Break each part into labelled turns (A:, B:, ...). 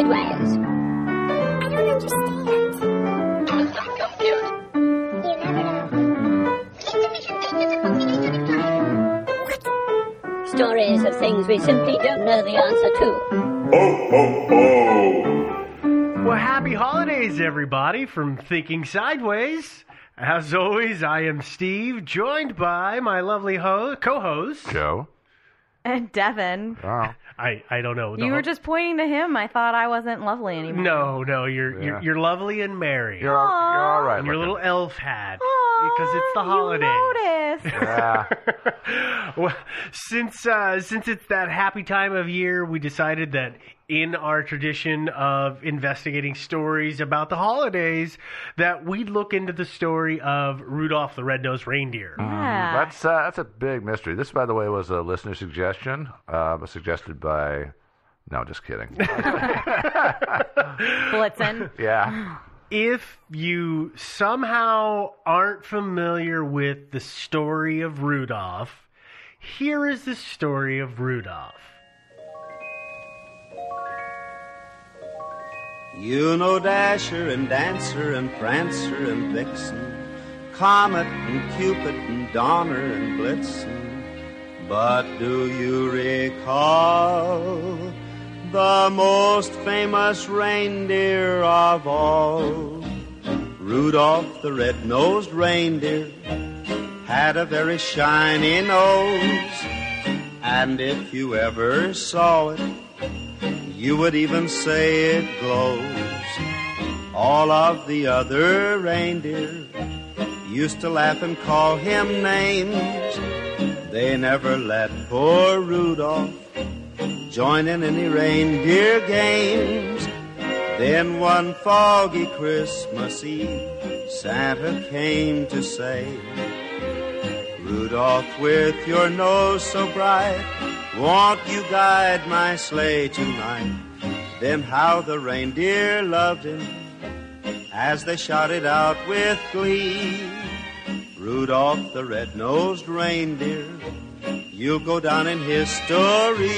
A: Sideways. I don't understand. You never know. Stories of things we simply don't know the answer to.
B: Ho, ho, ho! Well, happy holidays, everybody, from Thinking Sideways. As always, I am Steve, joined by my lovely ho- co-host
C: Joe.
D: And Devin,
C: Wow.
B: I, I don't know. the
D: you
B: ho-
D: were just pointing to him. I thought I wasn't lovely anymore.
B: no, no. You're
C: Yeah.
B: you're, you're lovely and merry.
C: You're, all, you're all right.
B: and your
C: looking.
B: little elf hat
D: Aw,
B: because it's the
D: you noticed.
C: Yeah.
B: well, since uh, since it's that happy time of year, we decided that in our tradition of investigating stories about the holidays, that we'd look into the story of Rudolph the Red-Nosed Reindeer.
D: Yeah.
C: That's uh, that's a big mystery. This, by the way, was a listener suggestion, uh, suggested by. No, just kidding.
D: Blitzen.
C: yeah.
B: If you somehow aren't familiar with the story of Rudolph, here is the story of Rudolph.
E: You know Dasher and Dancer and Prancer and Vixen, Comet and Cupid and Donner and Blitzen. But do you recall the most famous reindeer of all? Rudolph the red-nosed reindeer had a very shiny nose. And if you ever saw it, you would even say it glows. All of the other reindeer used to laugh and call him names. They never let poor Rudolph join in any reindeer games. Then one foggy Christmas Eve, Santa came to say, Rudolph, with your nose so bright, won't you guide my sleigh tonight? Then how the reindeer loved him as they shouted out with glee. Rudolph the red-nosed reindeer, you'll go down in history.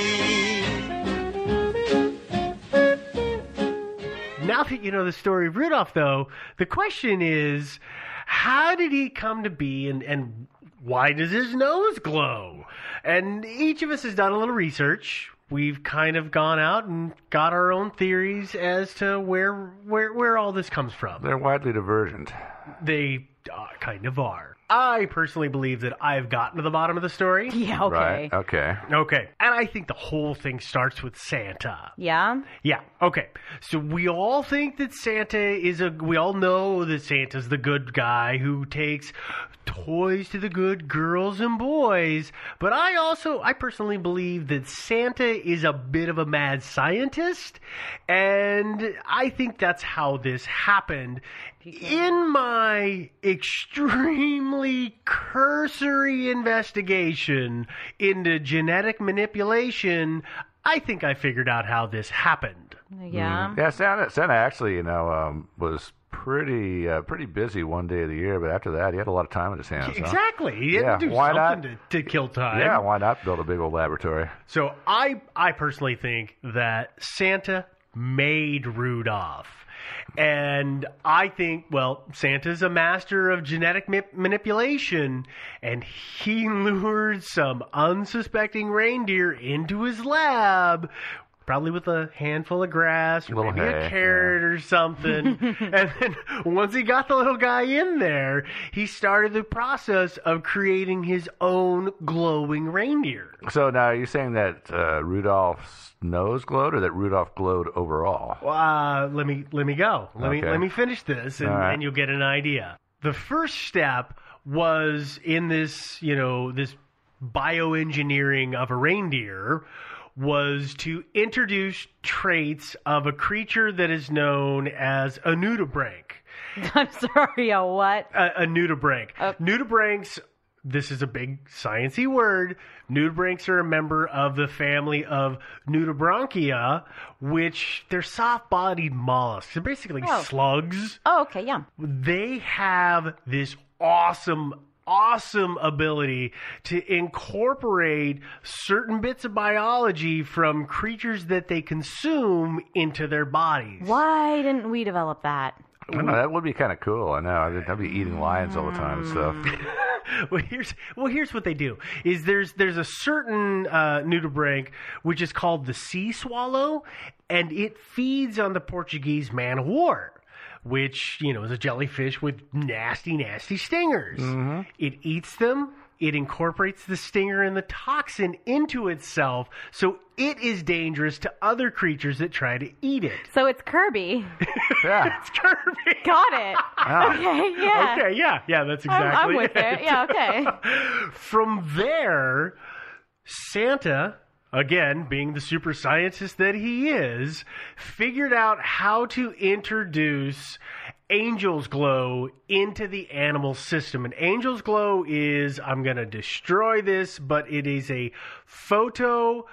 B: Now that you know the story of Rudolph, though, the question is, how did he come to be, and and why does his nose glow? And each of us has done a little research. We've kind of gone out and got our own theories as to where where where all this comes from.
C: They're widely divergent.
B: They uh, kind of are. I personally believe that I've gotten to the bottom of the story.
D: Yeah, okay.
C: Right. Okay.
B: Okay. And I think the whole thing starts with Santa.
D: Yeah?
B: Yeah. Okay. So we all think that Santa is a. We all know that Santa's the good guy who takes toys to the good girls and boys. But I also, I personally believe that Santa is a bit of a mad scientist, and I think that's how this happened. In my extremely cursory investigation into genetic manipulation, I think I figured out how this happened.
D: Yeah.
C: Yeah, Santa, Santa actually, you know, um, was pretty uh, pretty busy one day of the year, but after that, he had a lot of time on his hands. huh?
B: Exactly. He had
C: Yeah,
B: to do
C: why
B: something to, to kill time.
C: Yeah, why not build a big old laboratory?
B: So I I personally think that Santa made Rudolph. And I think, well, Santa's a master of genetic ma- manipulation, and he lured some unsuspecting reindeer into his lab, probably with a handful of grass, or
C: Little
B: maybe
C: hay,
B: a carrot or something. and then once he got the little guy in there, he started the process of creating his own glowing reindeer.
C: So now are you're saying that uh, Rudolph's nose glowed, or that Rudolph glowed overall?
B: Uh, let me let me go. Let me let me finish this, and,
C: All right.
B: and you'll get an idea. The first step was in this, you know, this bioengineering of a reindeer was to introduce traits of a creature that is known as a nudibranch.
D: I'm sorry, a what?
B: A, a nudibranch. Nudibranchs. This is a big sciencey word. Nudibranchs are a member of the family of Nudibranchia, which they're soft-bodied mollusks. They're basically
D: Oh.
B: slugs.
D: Oh, okay, yeah.
B: They have this awesome, awesome ability to incorporate certain bits of biology from creatures that they consume into their bodies.
D: Why didn't we develop that?
C: I don't know, that would be kind of cool. I know. I'd, I'd be eating lions all the time and stuff.
B: well, here's well, here's what they do: is there's there's a certain uh, nudibranch which is called the sea swallow, and it feeds on the Portuguese man of war. Which you know is a jellyfish with nasty, nasty stingers. Mm-hmm. It eats them. It incorporates the stinger and the toxin into itself, so it is dangerous to other creatures that try to eat it.
D: So it's Kirby.
C: Yeah.
B: It's Kirby.
D: Got it. Okay, yeah.
B: Okay, yeah, yeah, that's
D: I'm-
B: exactly
D: I'm with it. Yeah, okay.
B: From there, Santa, again, being the super scientist that he is, figured out how to introduce Angel's Glow into the animal system. And Angel's Glow is, I'm going to destroy this, but it is a photohydrous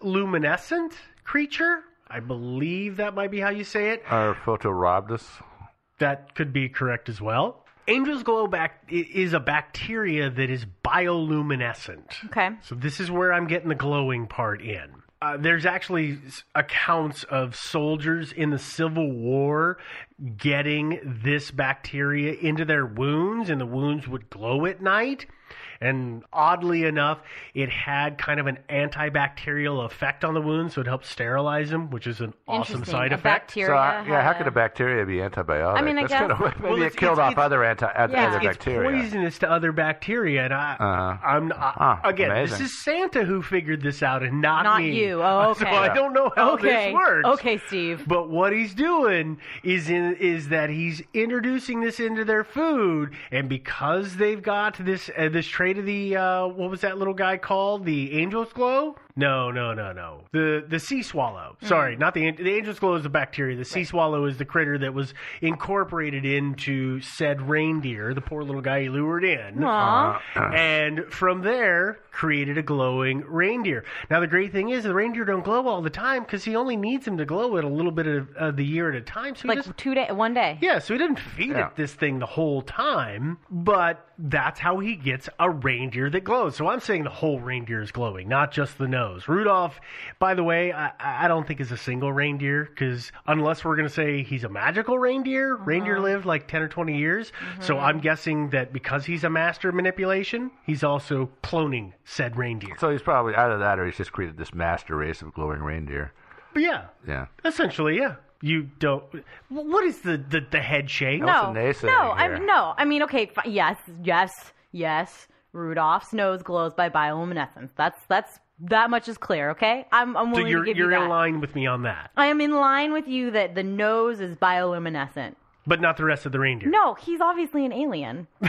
B: luminescent creature. I believe that might be how you say it.
C: Or Photorhabdus.
B: That could be correct as well. Angel's glow bac- i- is a bacteria that is bioluminescent.
D: Okay.
B: So this is where I'm getting the glowing part in. Uh, there's actually accounts of soldiers in the Civil War getting this bacteria into their wounds, and the wounds would glow at night. And oddly enough, it had kind of an antibacterial effect on the wounds, so it helped sterilize them, which is an awesome side
D: A
B: effect.
D: bacteria
C: So, uh, yeah, how could
D: a-
C: a bacteria be antibiotic?
D: I mean, I
C: That's
D: guess-
C: Kind of, maybe
B: Well,
C: it killed
B: it's-
C: off
B: it's-
C: other anti other
D: Yeah.
B: it's
C: bacteria.
B: poisonous to other bacteria, and I,
C: Uh-huh.
B: I'm I,
C: Huh,
B: again.
C: amazing.
B: This is Santa who figured this out, and not
D: Not
B: me.
D: you. Oh,
B: So
D: okay.
B: I don't know how
D: okay.
B: this works.
D: Okay, Steve.
B: But what he's doing is in, is that he's introducing this into their food, and because they've got this uh, this trait of the uh, what was that little guy called the angel's glow? No, no, no, no. The the sea swallow. Sorry, mm. not the an- the angel's glow is the bacteria. The sea swallow is the critter that was incorporated into said reindeer. The poor little guy he lured in.
D: Aw.
B: Uh, and from there, created a glowing reindeer. Now, the great thing is, the reindeer don't glow all the time because he only needs them to glow at a little bit of, of the year at a time. So
D: Like
B: doesn't-
D: two day, one day.
B: yeah, so he didn't feed
C: Yeah.
B: it this thing the whole time, but that's how he gets a reindeer that glows. So I'm saying the whole reindeer is glowing, not just the nose. Rudolph, by the way, I, I don't think is a single reindeer because unless we're going to say he's a magical reindeer, uh-huh. reindeer lived like 10 or 20 years. So uh-huh. I'm guessing that because he's a master of manipulation, he's also cloning said reindeer.
C: So he's probably either that or he's just created this master race of glowing reindeer.
B: But yeah,
C: Yeah.
B: essentially, yeah. You don't. What is the the, the head shake?
D: No,
C: What's the
D: no. I'm no. I mean, okay, yes, yes, yes. Rudolph's nose glows by bioluminescence. That's that's that much is clear. Okay, I'm I'm
B: So you're
D: to give
B: you're
D: you
B: in line with me on that,
D: I am in line with you that the nose is bioluminescent.
B: but not the rest of the reindeer.
D: No, he's obviously an alien.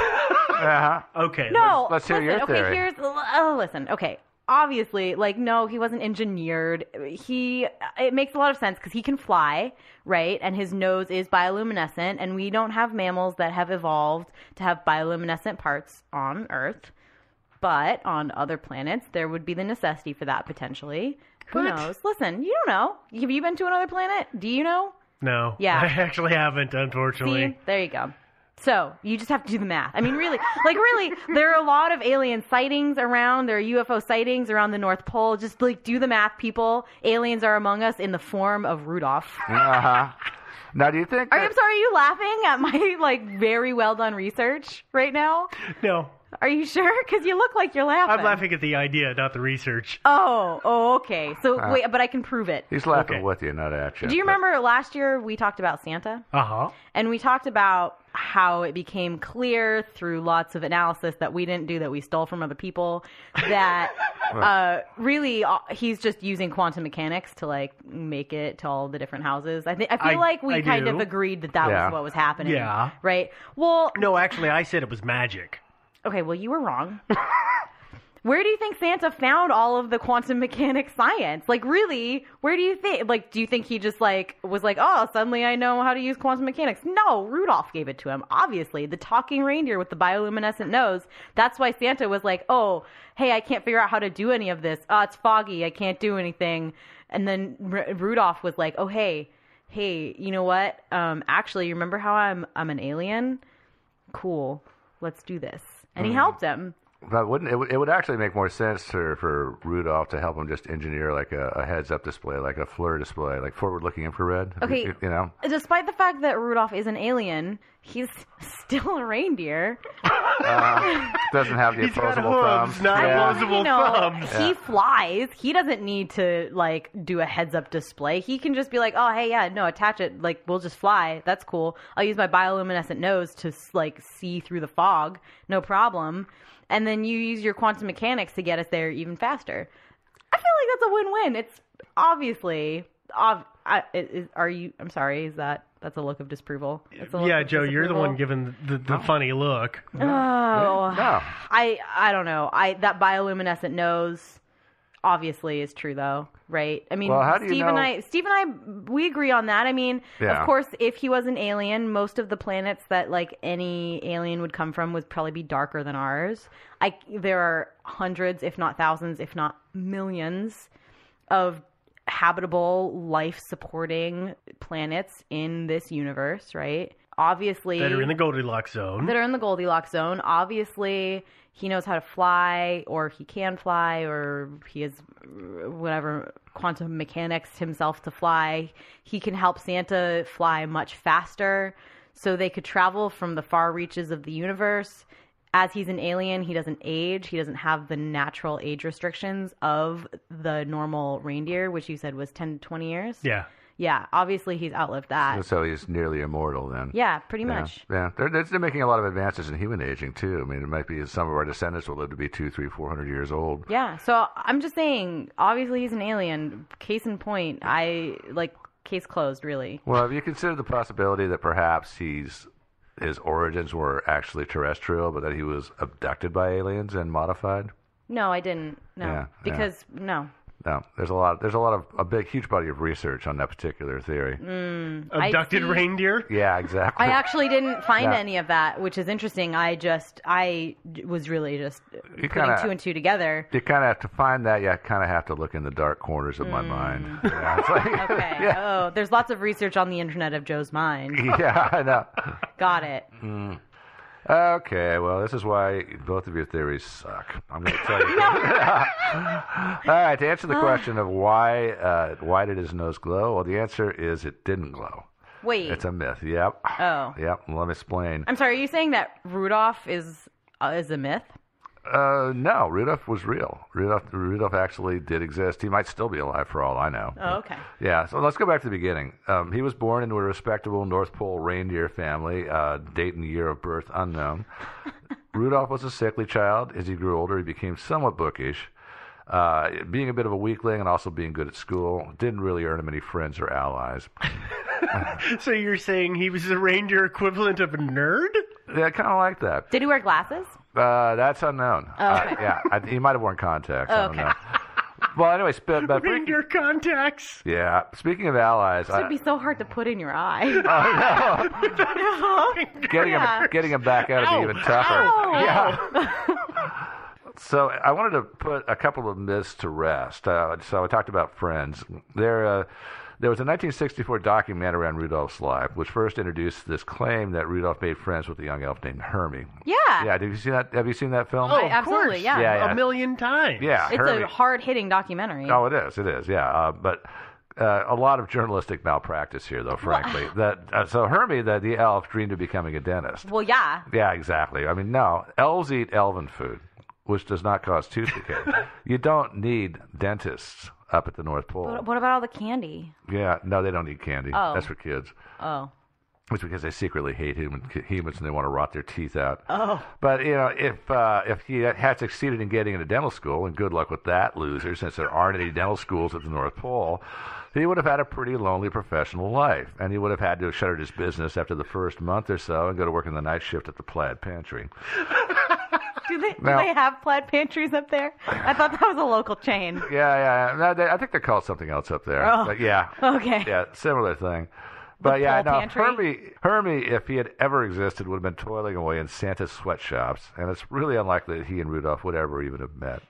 C: Uh-huh.
B: Okay.
D: No,
C: let's hear
D: listen,
C: your
D: okay,
C: theory.
D: here's oh, listen. Okay, obviously, like no, he wasn't engineered. He it makes a lot of sense because he can fly, right? And his nose is bioluminescent, and we don't have mammals that have evolved to have bioluminescent parts on Earth. But on other planets, there would be the necessity for that potentially. Who
B: What?
D: knows? Listen, you don't know. Have you been to another planet? Do you know?
B: No.
D: Yeah.
B: I actually haven't, unfortunately.
D: See, there you go. So you just have to do the math. I mean, really, like really, there are a lot of alien sightings around. There are UFO sightings around the North Pole. Just like do the math, people. Aliens are among us in the form of Rudolph.
C: Uh-huh. Now, do you think?
D: Are,
C: that-
D: I'm sorry, are you laughing at my like very well done research right now?
B: No.
D: Are you sure? Because you look like you're laughing.
B: I'm laughing at the idea, not the research.
D: Oh, oh, okay. So
C: Uh,
D: wait, but I can prove it.
C: He's laughing
B: Okay.
C: with you, not at you.
D: Do you
C: but-
D: remember last year we talked about Santa?
B: Uh huh.
D: And we talked about how it became clear through lots of analysis that we didn't do, that we stole from other people, that uh, really uh, he's just using quantum mechanics to like make it to all the different houses. I think I feel
B: I-
D: like we
B: I
D: kind
B: do.
D: of agreed that that
C: Yeah.
D: was what was happening.
B: Yeah.
D: Right. Well,
B: No, actually, I said it was magic.
D: Okay. Well, you were wrong. Where do you think Santa found all of the quantum mechanics science? Like, really, where do you think? Like, do you think he just like was like, oh, suddenly I know how to use quantum mechanics? No, Rudolph gave it to him. Obviously, the talking reindeer with the bioluminescent nose. That's why Santa was like, oh, hey, I can't figure out how to do any of this. Oh, it's foggy. I can't do anything. And then R- Rudolph was like, oh, hey, hey, you know what? Um, actually, you remember how I'm I'm an alien? Cool. Let's do this. And he mm. helped him.
C: But wouldn't it, would- it would actually make more sense for, for Rudolph to help him just engineer like a, a heads up display, like a FLIR display, like forward looking infrared.
D: Okay.
C: You, you know?
D: Despite the fact that Rudolph is an alien, he's still a reindeer.
C: Uh, doesn't have the
B: He's got
C: opposable thumbs.
B: not
C: yeah.
B: opposable
D: you know,
B: thumbs.
D: he flies. He doesn't need to like do a heads up display. He can just be like, "Oh, hey, yeah, no, attach it. Like, we'll just fly. That's cool. I'll use my bioluminescent nose to like see through the fog. No problem." And then you use your quantum mechanics to get us there even faster. I feel like that's a win-win. It's obviously, ob- I, is, are you? I'm sorry. Is that that's a look of disapproval? That's a look
B: Yeah,
D: of
B: Joe, you're the one giving the, the, the funny look.
D: Oh,
C: No.
D: I I don't know. I that bioluminescent nose obviously is true though, right? I mean,
C: Well, how do you
D: Steve and I Steve and I we agree on that. I mean,
C: Yeah.
D: of course, if he was an alien, most of the planets that like any alien would come from would probably be darker than ours. I there are hundreds, if not thousands, if not millions of habitable life supporting planets in this universe, right? Obviously
B: That are in the Goldilocks zone.
D: that are in the Goldilocks zone. Obviously, he knows how to fly, or he can fly, or he has whatever quantum mechanics himself to fly. He can help Santa fly much faster, so they could travel from the far reaches of the universe. As he's an alien, he doesn't age. He doesn't have the natural age restrictions of the normal reindeer, which you said was 10 to 20 years.
B: yeah.
D: Yeah, obviously he's outlived that.
C: So he's nearly immortal then.
D: Yeah, pretty
C: Yeah,
D: much.
C: Yeah, they're, they're they're making a lot of advances in human aging too. I mean, it might be some of our descendants will live to be two, three, four hundred years old.
D: Yeah, so I'm just saying, obviously he's an alien. Case in point, I like case closed, really.
C: Well, have you considered the possibility that perhaps he's his origins were actually terrestrial, but that he was abducted by aliens and modified?
D: No, I didn't. No,
C: Yeah, yeah.
D: because no.
C: No, there's a lot. There's a lot of a big, huge body of research on that particular theory.
D: Mm.
B: Abducted
D: see-
B: reindeer?
C: Yeah, exactly.
D: I actually didn't find
C: Yeah.
D: any of that, which is interesting. I just, I was really just putting
C: kinda-
D: two and two together.
C: you kind of have to find that. You kind of have to look in the dark corners of my mind. Yeah, like-
D: Mm. Okay.
C: yeah,
D: Oh, there's lots of research on the internet of Joe's mind.
C: yeah, I know.
D: Got it.
C: Okay, well, this is why both of your theories suck. I'm going to tell you. All right, to answer the question of why uh, why did his nose glow? Well, the answer is it didn't glow.
D: Wait.
C: It's a myth. Yep.
D: Oh.
C: Yep. Let me explain.
D: I'm sorry. Are you saying that Rudolph is uh, is a myth?
C: Uh, no, Rudolph was real. Rudolph, Rudolph actually did exist. He might still be alive for all I know.
D: Oh, okay.
C: Yeah, so let's go back to the beginning. Um, he was born into a respectable North Pole reindeer family, uh, date and year of birth unknown. Rudolph was a sickly child. As he grew older, he became somewhat bookish. Uh, being a bit of a weakling and also being good at school didn't really earn him any friends or allies.
B: So you're saying he was the reindeer equivalent of a nerd?
C: Yeah, kind of like that.
D: Did he wear glasses?
C: Uh, that's unknown.
D: Oh,
C: Uh,
D: okay.
C: yeah, I, he might have worn contacts. I don't
D: Okay.
C: know. Well, anyway, sp- but
B: Reindeer contacts.
C: yeah. Speaking of allies,
D: This
C: I,
D: would be so hard to put in your eye.
C: getting
D: Yeah.
C: him getting him back out would be even tougher. Yeah. So I wanted to put a couple of myths to rest. Uh, so I talked about friends. There, uh, there was a 1964 documentary on Rudolph's life, which first introduced this claim that Rudolph made friends with a young elf named Hermie.
D: Yeah.
C: Yeah. Did you see that? Have you seen that film?
B: Oh,
D: I-
B: of
D: absolutely,
B: course.
D: yeah.
C: Yeah, yeah.
B: A million times.
C: Yeah.
D: It's
C: Hermie.
D: a hard hitting documentary.
C: Oh, it is. It is. Yeah. Uh, but uh, a lot of journalistic malpractice here, though. Frankly, that uh, so Hermie, the, the elf, dreamed of becoming a dentist.
D: Well, yeah.
C: Yeah, exactly. I mean, no, elves eat elven food, which does not cause tooth decay. you don't need dentists up at the North Pole.
D: What, what about all the candy?
C: Yeah, no, they don't eat candy.
D: Oh.
C: That's for kids.
D: Oh.
C: It's because they secretly hate human, humans and they want to rot their teeth out.
D: Oh.
C: But you know, if uh, if he had succeeded in getting into dental school, and good luck with that, loser, since there aren't any dental schools at the North Pole, he would have had a pretty lonely professional life, and he would have had to have shuttered his business after the first month or so and go to work in the night shift at the Plaid Pantry.
D: Do they, do they have plaid pantries up there? I thought that was a local chain.
C: Yeah, yeah. No, they, I think they're called something else up there.
D: Oh.
C: But yeah.
D: Okay.
C: Yeah, similar thing. But yeah,
D: pole
C: no,
D: pantry?
C: Hermie, Hermie, if he had ever existed, would have been toiling away in Santa's sweatshops, and it's really unlikely that he and Rudolph would ever even have met.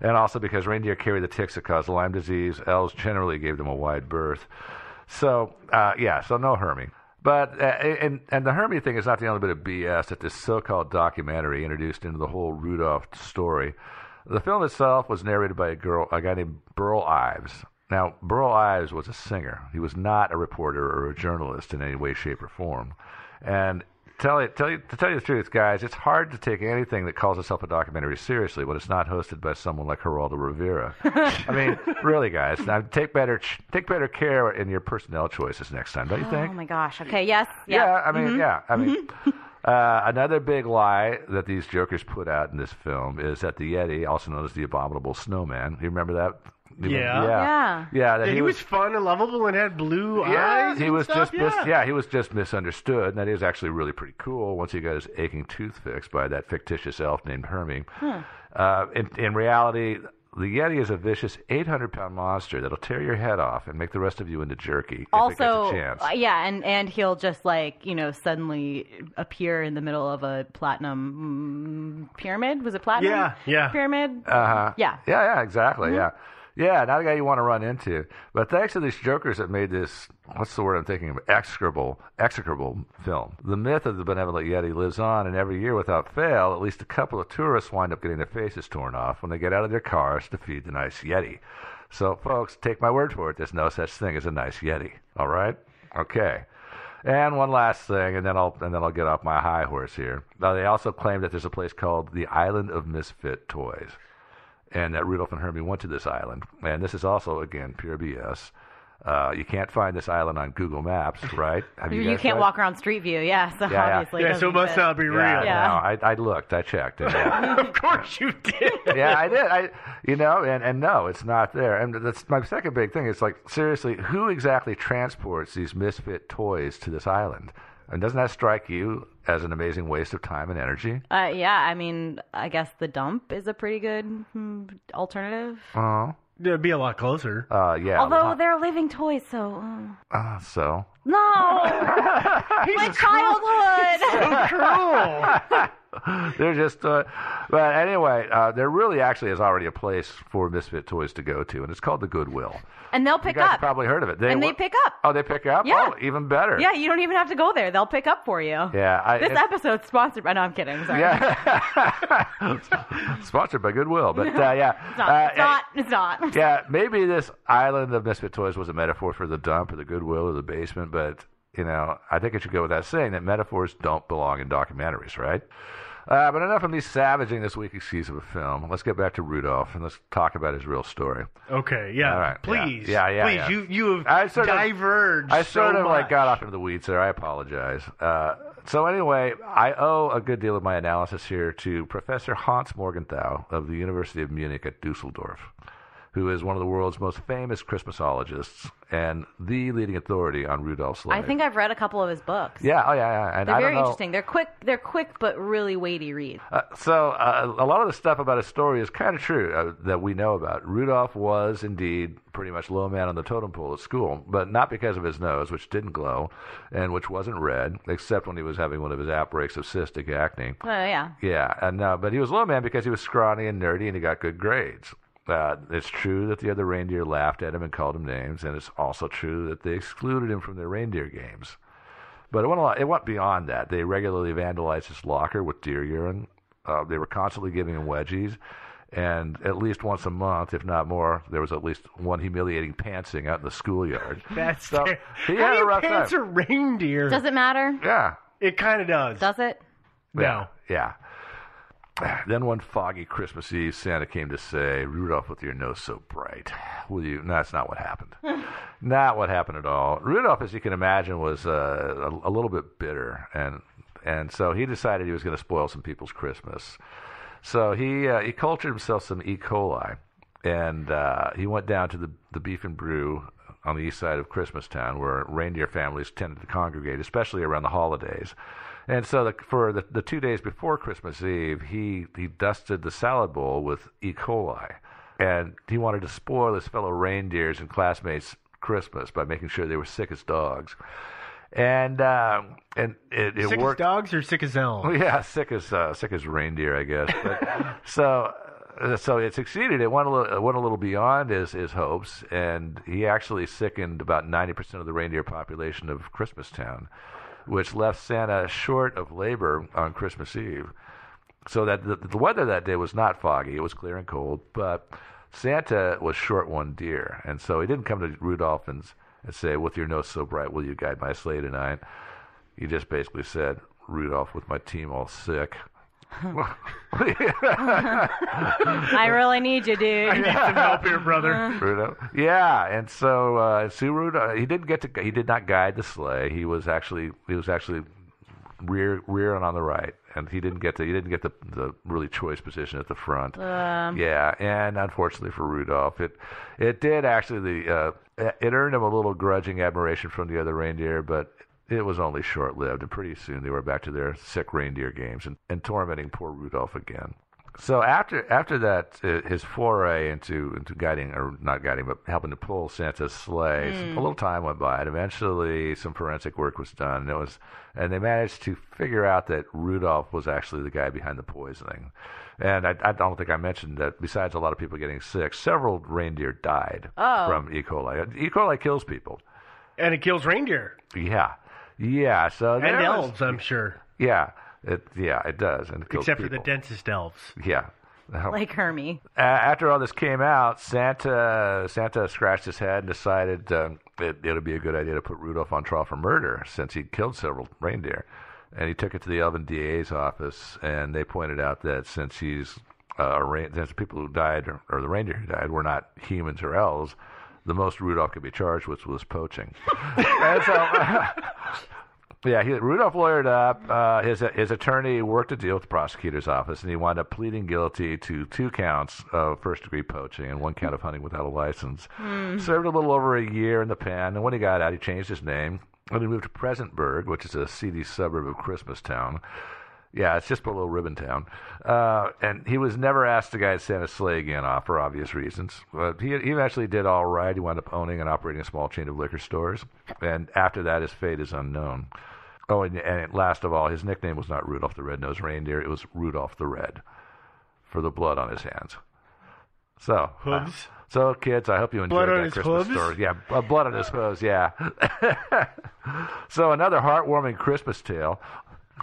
C: And also because reindeer carry the ticks that cause Lyme disease, elves generally gave them a wide berth. So, uh, yeah, so no Hermie. But uh, and and the Hermie thing is not the only bit of BS that this so-called documentary introduced into the whole Rudolph story. The film itself was narrated by a girl, a guy named Burl Ives. Now, Burl Ives was a singer. He was not a reporter or a journalist in any way, shape, or form. And tell you, tell you, to tell you the truth, guys, it's hard to take anything that calls itself a documentary seriously when it's not hosted by someone like Geraldo Rivera. I mean, really, guys, now take better take better care in your personnel choices next time, don't you think?
D: Oh my gosh. Okay. Yes.
C: Yeah,
D: Yeah.
C: I mean,
D: Mhm.
C: yeah, I mean. Uh, another big lie that these jokers put out in this film is that the Yeti, also known as the Abominable Snowman, you remember that? You
B: Yeah.
C: yeah,
D: Yeah.
C: yeah. That
B: Yeah, he was fun and lovable and had blue
C: yeah,
B: eyes.
C: he
B: and
C: was
B: stuff,
C: just mis-
B: yeah.
C: yeah, he was just misunderstood, and that is actually really pretty cool. Once he got his aching tooth fixed by that fictitious elf named Hermie. Uh, in, in reality, the Yeti is a vicious 800 pound monster that'll tear your head off and make the rest of you into jerky if it
D: Also,
C: gets a chance.
D: uh, yeah, and and he'll just like you know suddenly appear in the middle of a platinum mm, pyramid. Was it platinum?
B: Yeah, yeah.
D: Pyramid.
C: Uh huh.
D: Yeah.
C: Yeah, yeah, exactly.
D: Mm-hmm.
C: Yeah. Yeah, not a guy you want to run into. But thanks to these jokers that made this, what's the word I'm thinking of? Execrable, execrable film. The myth of the benevolent Yeti lives on, and every year without fail, at least a couple of tourists wind up getting their faces torn off when they get out of their cars to feed the nice Yeti. So, folks, take my word for it. There's no such thing as a nice Yeti. All right? Okay. And one last thing, and then I'll and then I'll get off my high horse here. Now, they also claim that there's a place called the Island of Misfit Toys and that Rudolph and Hermie went to this island. And this is also, again, pure BS. Uh, you can't find this island on Google Maps, right? Have
D: You,
C: guys
D: can't
C: tried?
D: walk around Street View. Yeah. So
C: Yeah, yeah.
D: obviously.
B: Yeah,
D: doesn't
B: so it must
D: fit.
B: not be real.
D: Yeah.
C: no, I, I looked, I checked. And, yeah,
B: of course you did.
C: yeah, I did. I, you know, and, and no, it's not there. And that's my second big thing. It's like seriously, who exactly transports these misfit toys to this island? And doesn't that strike you as an amazing waste of time and energy?
D: Uh, yeah, I mean, I guess the dump is a pretty good hmm, alternative.
C: Oh,
B: It'd be a lot closer.
C: uh, yeah.
D: Although they're living toys, so uh,
C: uh, so
D: no, my childhood.
B: so Cruel.
C: they're just. Uh, but anyway, uh, there really actually is already a place for misfit toys to go to, and it's called the Goodwill.
D: and they'll
C: You
D: pick
C: guys have
D: up.
C: probably heard of it.
D: and they pick up.
C: Oh, they pick up.
D: Yeah.
C: Oh, even better.
D: Yeah, you don't even have to go there. They'll pick up for you.
C: Yeah. I,
D: This episode's sponsored by. No, I'm kidding. Sorry.
C: Yeah. Sponsored by Goodwill, but uh, yeah.
D: It's not.
C: Uh,
D: it's not. It's not.
C: Yeah, maybe this island of misfit toys was a metaphor for the dump or the Goodwill or the basement, but you know, I think it should go without saying that metaphors don't belong in documentaries, right? Uh, but enough of me savaging this week's excuse of a film. Let's get back to Rudolph and let's talk about his real story.
B: Okay, yeah.
C: All right,
B: Please.
C: Yeah, yeah,
B: Please,
C: yeah.
B: you you have
C: I sort of-
B: diverged.
C: I sort
B: so
C: of like got off into the weeds there. I apologize. Uh, so anyway, I owe a good deal of my analysis here to Professor Hans Morgenthau of the University of Munich at Dusseldorf, who is one of the world's most famous Christmasologists and the leading authority on Rudolph's life.
D: I think I've read a couple of his books.
C: Yeah, oh yeah, yeah. And
D: They're
C: I
D: very
C: don't know,
D: interesting. They're quick. They're quick but really weighty reads.
C: Uh, so uh, a lot of the stuff about his story is kind of true uh, that we know about. Rudolph was indeed pretty much low man on the totem pole at school, but not because of his nose, which didn't glow and which wasn't red, except when he was having one of his outbreaks of cystic acne.
D: Oh yeah.
C: Yeah, and uh, but he was low man because he was scrawny and nerdy and he got good grades. Uh, it's true that the other reindeer laughed at him and called him names, and it's also true that they excluded him from their reindeer games. But it went a lot, it went beyond that. They regularly vandalized his locker with deer urine. Uh, they were constantly giving him wedgies, and at least once a month, if not more, there was at least one humiliating pantsing out in the schoolyard.
B: That's
C: So,
B: ter-
C: he
B: How
C: had
B: do
C: a
B: you
C: rough
B: pants
C: time.
B: a reindeer?
D: Does it matter?
C: Yeah,
B: It kind of does.
D: Does it?
B: No.
C: Yeah. Then one foggy Christmas Eve, Santa came to say, Rudolph, with your nose so bright, will you? No, that's not what happened. not what happened at all. Rudolph, as you can imagine, was uh, a, a little bit bitter, and and so he decided he was going to spoil some people's Christmas. So he uh, he cultured himself some E. coli, and uh, he went down to the the Beef and Brew on the east side of Christmastown, where reindeer families tended to congregate, especially around the holidays. And so, the, for the, the two days before Christmas Eve, he he dusted the salad bowl with E. coli, and he wanted to spoil his fellow reindeers and classmates' Christmas by making sure they were sick as dogs. And uh, and it, it
B: Sick
C: worked.
B: as dogs or sick as elves?
C: Well, yeah, sick as uh, sick as reindeer, I guess. But, so uh, so it succeeded. It went a little, went a little beyond his his hopes, and he actually sickened about ninety percent of the reindeer population of Christmastown, which left Santa short of labor on Christmas Eve. So that the, the weather that day was not foggy; it was clear and cold, but Santa was short one deer, and so he didn't come to Rudolph and, and say, "With your nose so bright, will you guide my sleigh tonight?" He just basically said, "Rudolph, with my team all sick."
D: I really need you, dude.
B: I need some help here, brother.
C: Rudolph. Yeah, and so uh, see Rudolph. He didn't get to. He did not guide the sleigh. He was actually. He was actually rear rear and on the right, and he didn't get to, He didn't get the the really choice position at the front.
D: Um,
C: Yeah, and unfortunately for Rudolph, it it did actually the uh, it earned him a little grudging admiration from the other reindeer, but it was only short lived, and pretty soon they were back to their sick reindeer games and, and tormenting poor Rudolph again. So after after that, uh, his foray into into guiding or not guiding, but helping to pull Santa's sleigh, some- a little time went by, and eventually some forensic work was done. And it was, and they managed to figure out that Rudolph was actually the guy behind the poisoning. And I, I don't think I mentioned that. Besides a lot of people getting sick, several reindeer died
D: Oh.
C: from E. coli. E. coli kills people.
B: And it kills reindeer
C: Yeah, yeah. So there
B: and
C: was-
B: elves, I'm sure.
C: Yeah, it yeah it does, and it kills
B: Except for the densest elves.
C: Yeah.
D: like Hermie.
C: Uh, after all this came out, Santa Santa scratched his head and decided um, it it would be a good idea to put Rudolph on trial for murder since he'd killed several reindeer. And he took it to the Elven DA's office, and they pointed out that since he's uh, a rein- since the people who died or, or the reindeer who died were not humans or elves, the most Rudolph could be charged with was poaching. and so. Yeah, he, Rudolph lawyered up. Uh, his his attorney worked a deal with the prosecutor's office, and he wound up pleading guilty to two counts of first degree poaching and one count of hunting without a license. Served a little over a year in the pen, and when he got out, he changed his name and he moved to Presentburg, which is a seedy suburb of Christmastown. Yeah, it's just below Ribbontown. Uh, and he was never asked to guide Santa's sleigh again off for obvious reasons. But he, he eventually did all right. He wound up owning and operating a small chain of liquor stores. And after that, his fate is unknown. Oh, and, and last of all, his nickname was not Rudolph the Red-Nosed Reindeer. It was Rudolph the Red for the blood on his hands. So, uh, so kids, I hope you enjoyed
B: Blood
C: that Christmas
B: hooves?
C: story. Yeah, uh, blood on his hooves. Yeah. so another heartwarming Christmas tale.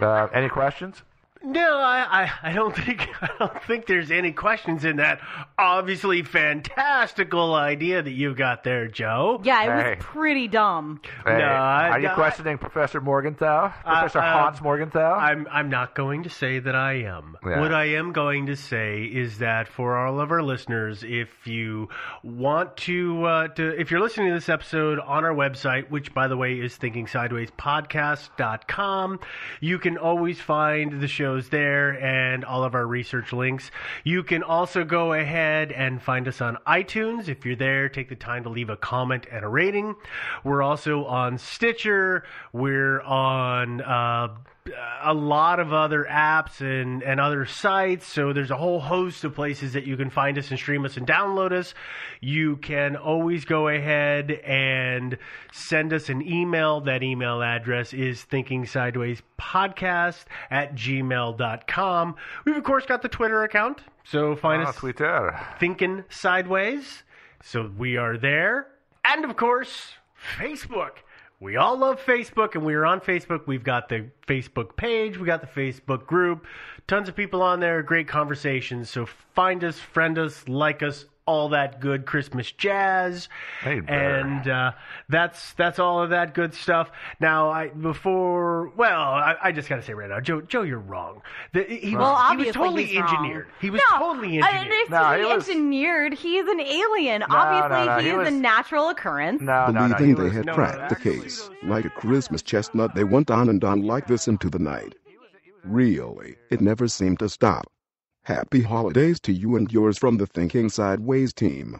C: Uh, any questions?
B: No, I, I, I don't think I don't think there's any questions in that obviously fantastical idea that you got there, Joe.
D: Yeah, it
C: Hey.
D: was pretty dumb.
C: Hey,
B: No, I-
C: are you
B: I-
C: questioning Professor Morgenthau? Professor
B: uh,
C: Hans Morgenthau?
B: I'm I'm not going to say that I am.
C: Yeah.
B: What I am going to say is that for all of our listeners, if you want to, uh, to if you're listening to this episode on our website, which by the way is thinkingsidewayspodcast.com, you can always find the shows there and all of our research links. You can also go ahead and find us on iTunes. If you're there, take the time to leave a comment and a rating. We're also on Stitcher. We're on uh, a lot of other apps and, and other sites. So there's a whole host of places that you can find us and stream us and download us. You can always go ahead and send us an email. That email address is thinking sideways podcast at gmail.com. We've of course got the Twitter account. So find
C: Oh,
B: us
C: Twitter.
B: thinking sideways. So we are there. And of course, Facebook. We all love Facebook, and we are on Facebook. We've got the Facebook page, we got the Facebook group, tons of people on there, great conversations. So find us, friend us, like us, all that good Christmas jazz,
C: Hey,
B: and uh, that's that's all of that good stuff. Now, I before well, I, I just got to say right now, Joe, Joe, you're wrong. The, he,
D: Well,
B: was, he was totally
D: he's wrong.
B: engineered. He was
D: no,
B: totally engineered.
D: it's
C: No,
D: he
C: he was-
D: engineered. He's an alien.
C: no,
D: Obviously,
C: no,
D: he,
C: he
D: is a natural occurrence.
C: No, no, no.
F: Believing they
C: was-
F: had
B: no,
F: cracked the case. Like a Christmas chestnut, they went on and on like this into the night. Really, it never seemed to stop. Happy holidays to you and yours from the Thinking Sideways team.